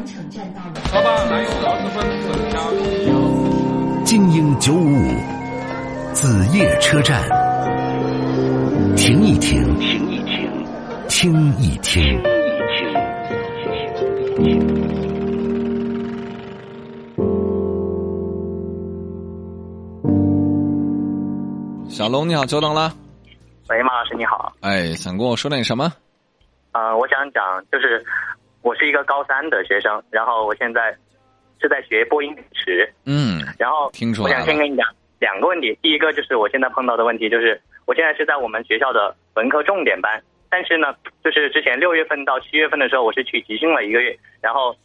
羊城站到了。老板，来一个螺蛳粉，粉加精英九五五，子夜车站，停一停，停一停，听一听。小龙你好，久等了。喂，马老师你好。哎，想跟我说点什么？呃，我想讲就是我是一个高三的学生，然后我现在是在学播音主持，嗯，然后我听说我想先跟你讲两个问题。第一个就是我现在碰到的问题，就是我现在是在我们学校的文科重点班，但是呢，就是之前六月份到七月份的时候，我是去集训了一个月，然后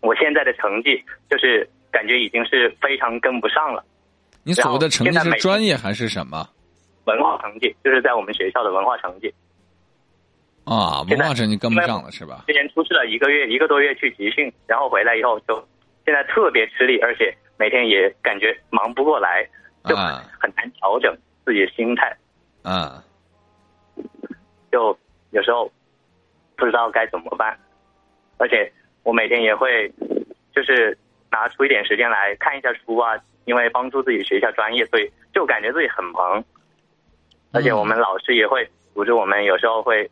我现在的成绩就是感觉已经是非常跟不上了。你所谓的成绩是专业还是什么文化成绩就是在我们学校的文化成绩，啊？文现在化成绩跟不上了是吧？之前出去了一个月一个多月去集训，然后回来以后就现在特别吃力，而且每天也感觉忙不过来，就啊很难调整自己的心态，啊，就有时候不知道该怎么办，而且我每天也会就是拿出一点时间来看一下书啊，因为帮助自己学一下专业，所以就感觉自己很忙，而且我们老师也会组织我们，有时候会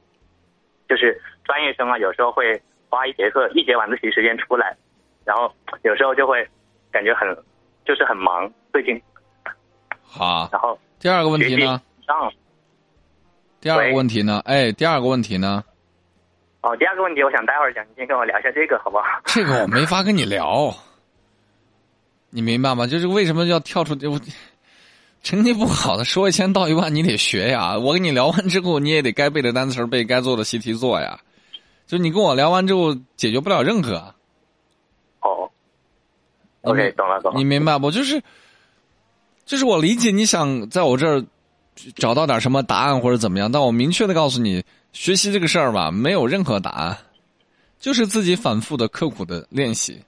就是专业生啊，有时候会花一节课一节晚自习时间出来，然后有时候就会感觉很就是很忙，最近好。然后第二个问题呢？上第二个问题呢？哎，第二个问题呢？哦，第二个问题我想待会儿讲，你先跟我聊一下这个好不好？这个我没法跟你聊，你明白吗？就是为什么要跳出我成绩不好的说一千道一万，你得学呀。我跟你聊完之后，你也得该背的单词背，该做的习题做呀。就你跟我聊完之后，解决不了任何。哦，OK，懂了懂了你。明白不？就是，就是我理解你想在我这儿找到点什么答案或者怎么样，但我明确的告诉你，学习这个事儿吧，没有任何答案，就是自己反复的、刻苦的练习。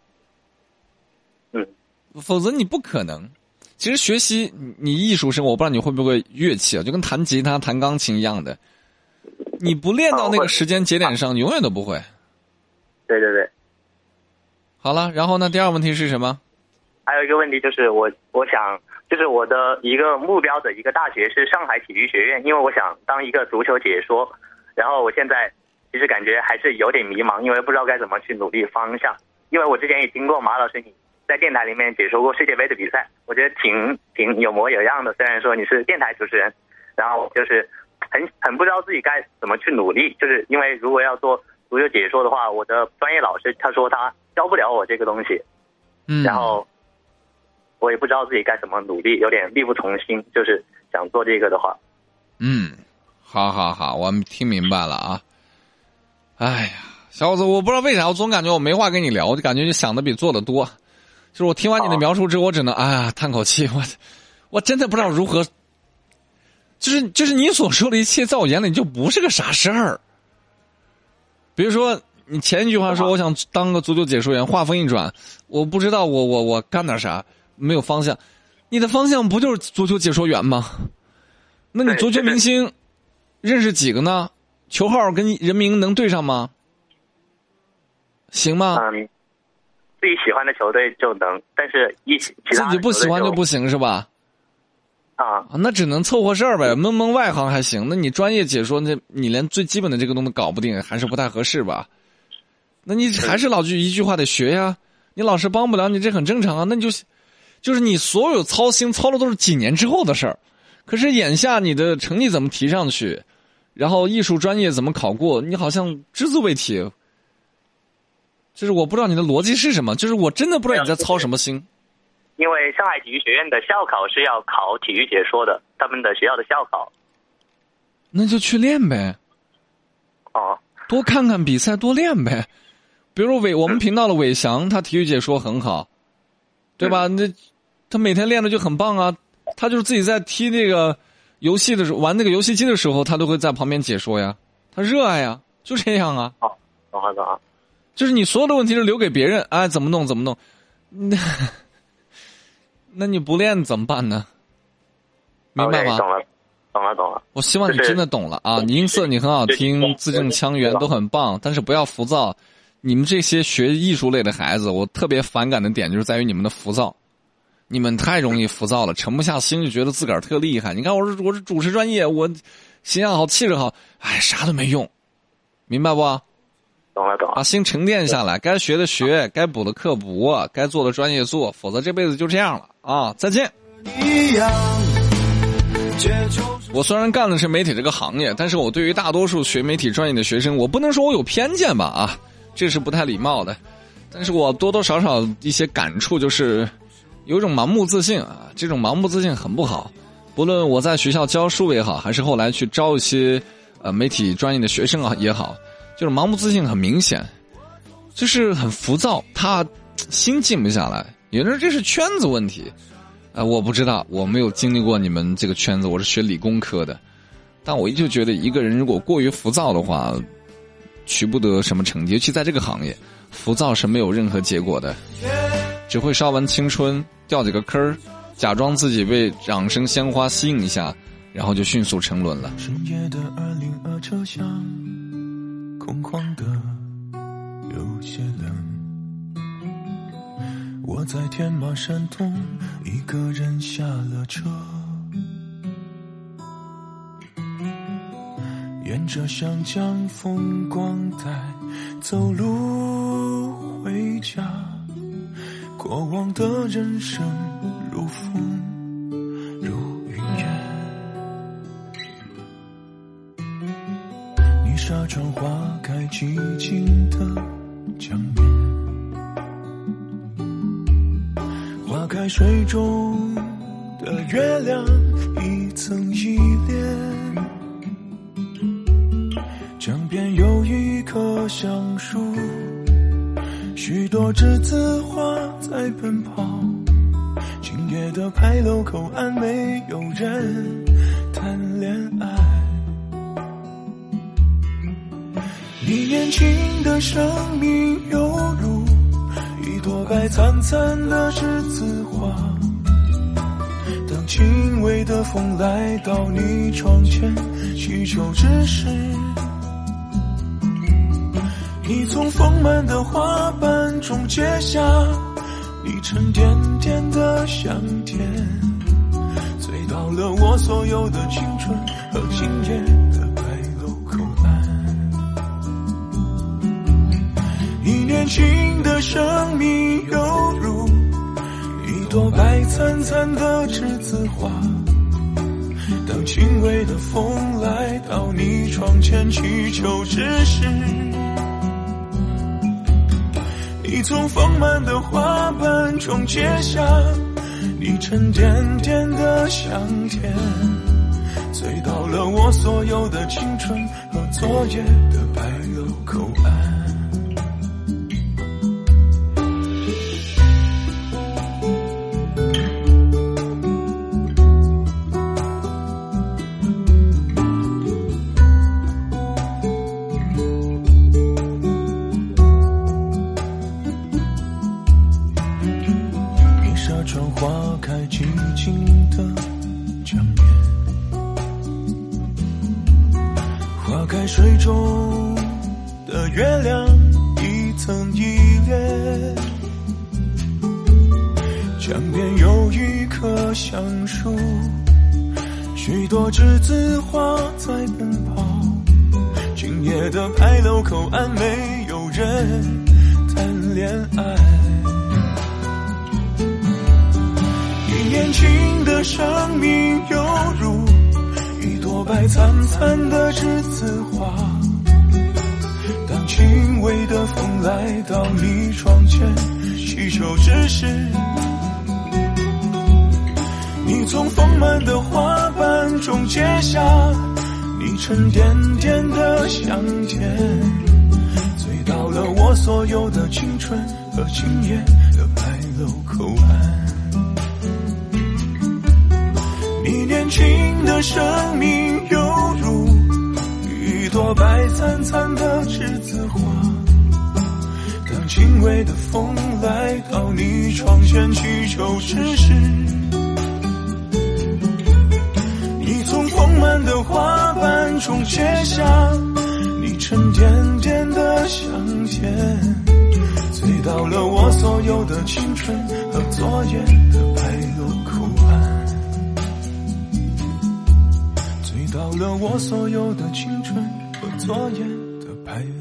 嗯，否则你不可能。其实学习，你你艺术生，我不知道你会不会乐器啊，就跟弹吉他、弹钢琴一样的，你不练到那个时间节点上，永远都不会。对对对。好了，然后呢？第二个问题是什么？还有一个问题就是我我想就是我的一个目标的一个大学是上海体育学院，因为我想当一个足球解说，然后我现在其实感觉还是有点迷茫，因为不知道该怎么去努力方向。因为我之前也听过马老师你在电台里面解说过世界杯的比赛，我觉得挺挺有模有样的。虽然说你是电台主持人，然后就是很很不知道自己该怎么去努力，就是因为如果要做足球解说的话，我的专业老师他说他教不了我这个东西，嗯，然后我也不知道自己该怎么努力，有点力不从心。就是想做这个的话，嗯，好好好，我们听明白了啊。哎呀，小伙子，我不知道为啥，我总感觉我没话跟你聊，我就感觉你想的比做的多。就是我听完你的哦描述之后，我只能哎呀叹口气，我我真的不知道如何。就是就是你所说的一切，在我眼里就不是个啥事儿。比如说，你前一句话说我想当个足球解说员，话锋一转，我不知道我我我干点啥，没有方向。你的方向不就是足球解说员吗？那你足球明星认识几个呢？球号跟人名能对上吗？行吗？嗯，自己喜欢的球队就能，但是一起其自己不喜欢就就不行是吧？啊。啊，那只能凑合事儿呗，蒙蒙外行还行。那你专业解说，那你连最基本的这个东西搞不定，还是不太合适吧？那你还是老句一句话得学呀。你老师帮不了你，这很正常啊。那你就，就是你所有操心操的都是几年之后的事儿。可是眼下你的成绩怎么提上去，然后艺术专业怎么考过，你好像只字未提。就是我不知道你的逻辑是什么，就是我真的不知道你在操什么心。因为上海体育学院的校考是要考体育解说的，他们的学校的校考。那就去练呗。哦，多看看比赛，多练呗。比如伟，我们频道的伟翔，他体育解说很好，对吧？那他每天练的就很棒啊。他就是自己在踢那个游戏的时候，玩那个游戏机的时候，他都会在旁边解说呀。他热爱呀，就这样啊。懂了懂了。就是你所有的问题都留给别人，哎，怎么弄怎么弄，那 那你不练怎么办呢？明白吗？懂了，懂了懂了。我希望你真的懂了啊！你音色你很好听，字正腔圆都很棒，但是不要浮躁，你们这些学艺术类的孩子，我特别反感的点就是在于你们的浮躁，你们太容易浮躁了，沉不下心就觉得自个儿特厉害。你看，我是我是主持专业，我形象好，气质好，哎，啥都没用，明白不？懂了懂了把。心沉淀下来，该学的学，该补的课补，该做的专业做，否则这辈子就这样了啊！再见。一样，我虽然干的是媒体这个行业，但是我对于大多数学媒体专业的学生，我不能说我有偏见吧啊，这是不太礼貌的。但是我多多少少一些感触就是，有一种盲目自信啊，这种盲目自信很不好。不论我在学校教书也好，还是后来去招一些呃媒体专业的学生啊也好，就是盲目自信很明显，就是很浮躁，他心静不下来。有人说这是圈子问题，啊、我不知道，我没有经历过你们这个圈子，我是学理工科的，但我依旧觉得一个人如果过于浮躁的话，取不得什么成绩，尤其在这个行业，浮躁是没有任何结果的，只会烧完青春，掉几个坑儿，假装自己被掌声鲜花吸引一下，然后就迅速沉沦了。深夜的二零二车厢，空旷的有些冷。我在天马山东，一个人下了车，沿着湘江风光带走路回家。过往的人生如风沙窗花开寂静的江面，花开水中的月亮一层一列，江边有一棵橡树，许多栀子花在奔跑。今夜的牌楼口岸没有人谈恋爱。你年轻的生命犹如一朵白灿灿的栀子花，当轻微的风来到你窗前，祈求之时，你从丰满的花瓣中结下一沉甸甸的香甜，醉倒了我所有的青春和今夜轻的生命犹如一朵白灿灿的栀子花，当轻微的风来到你窗前祈求之时，你从丰满的花瓣中揭下你沉甸甸的香甜，醉倒了我所有的青春和昨夜的白。开水中的月亮一层一列，江边有一棵橡树，许多栀子花在奔跑。今夜的牌楼口岸没有人谈恋爱。你年轻的生命犹如白灿灿的栀子花，当轻微的风来到你窗前，祈求之时，你从丰满的花瓣中结下你沉甸甸的香甜，醉倒了我所有的青春和今夜的白露口年轻的生命犹如一朵白灿灿的栀子花，当轻微的风来到你窗前祈求之时，你从丰满的花瓣中揭下你沉甸甸的香甜，醉倒了我所有的青春和昨夜的白鹭哭。喊，醉倒了我所有的青春和昨夜的陪伴。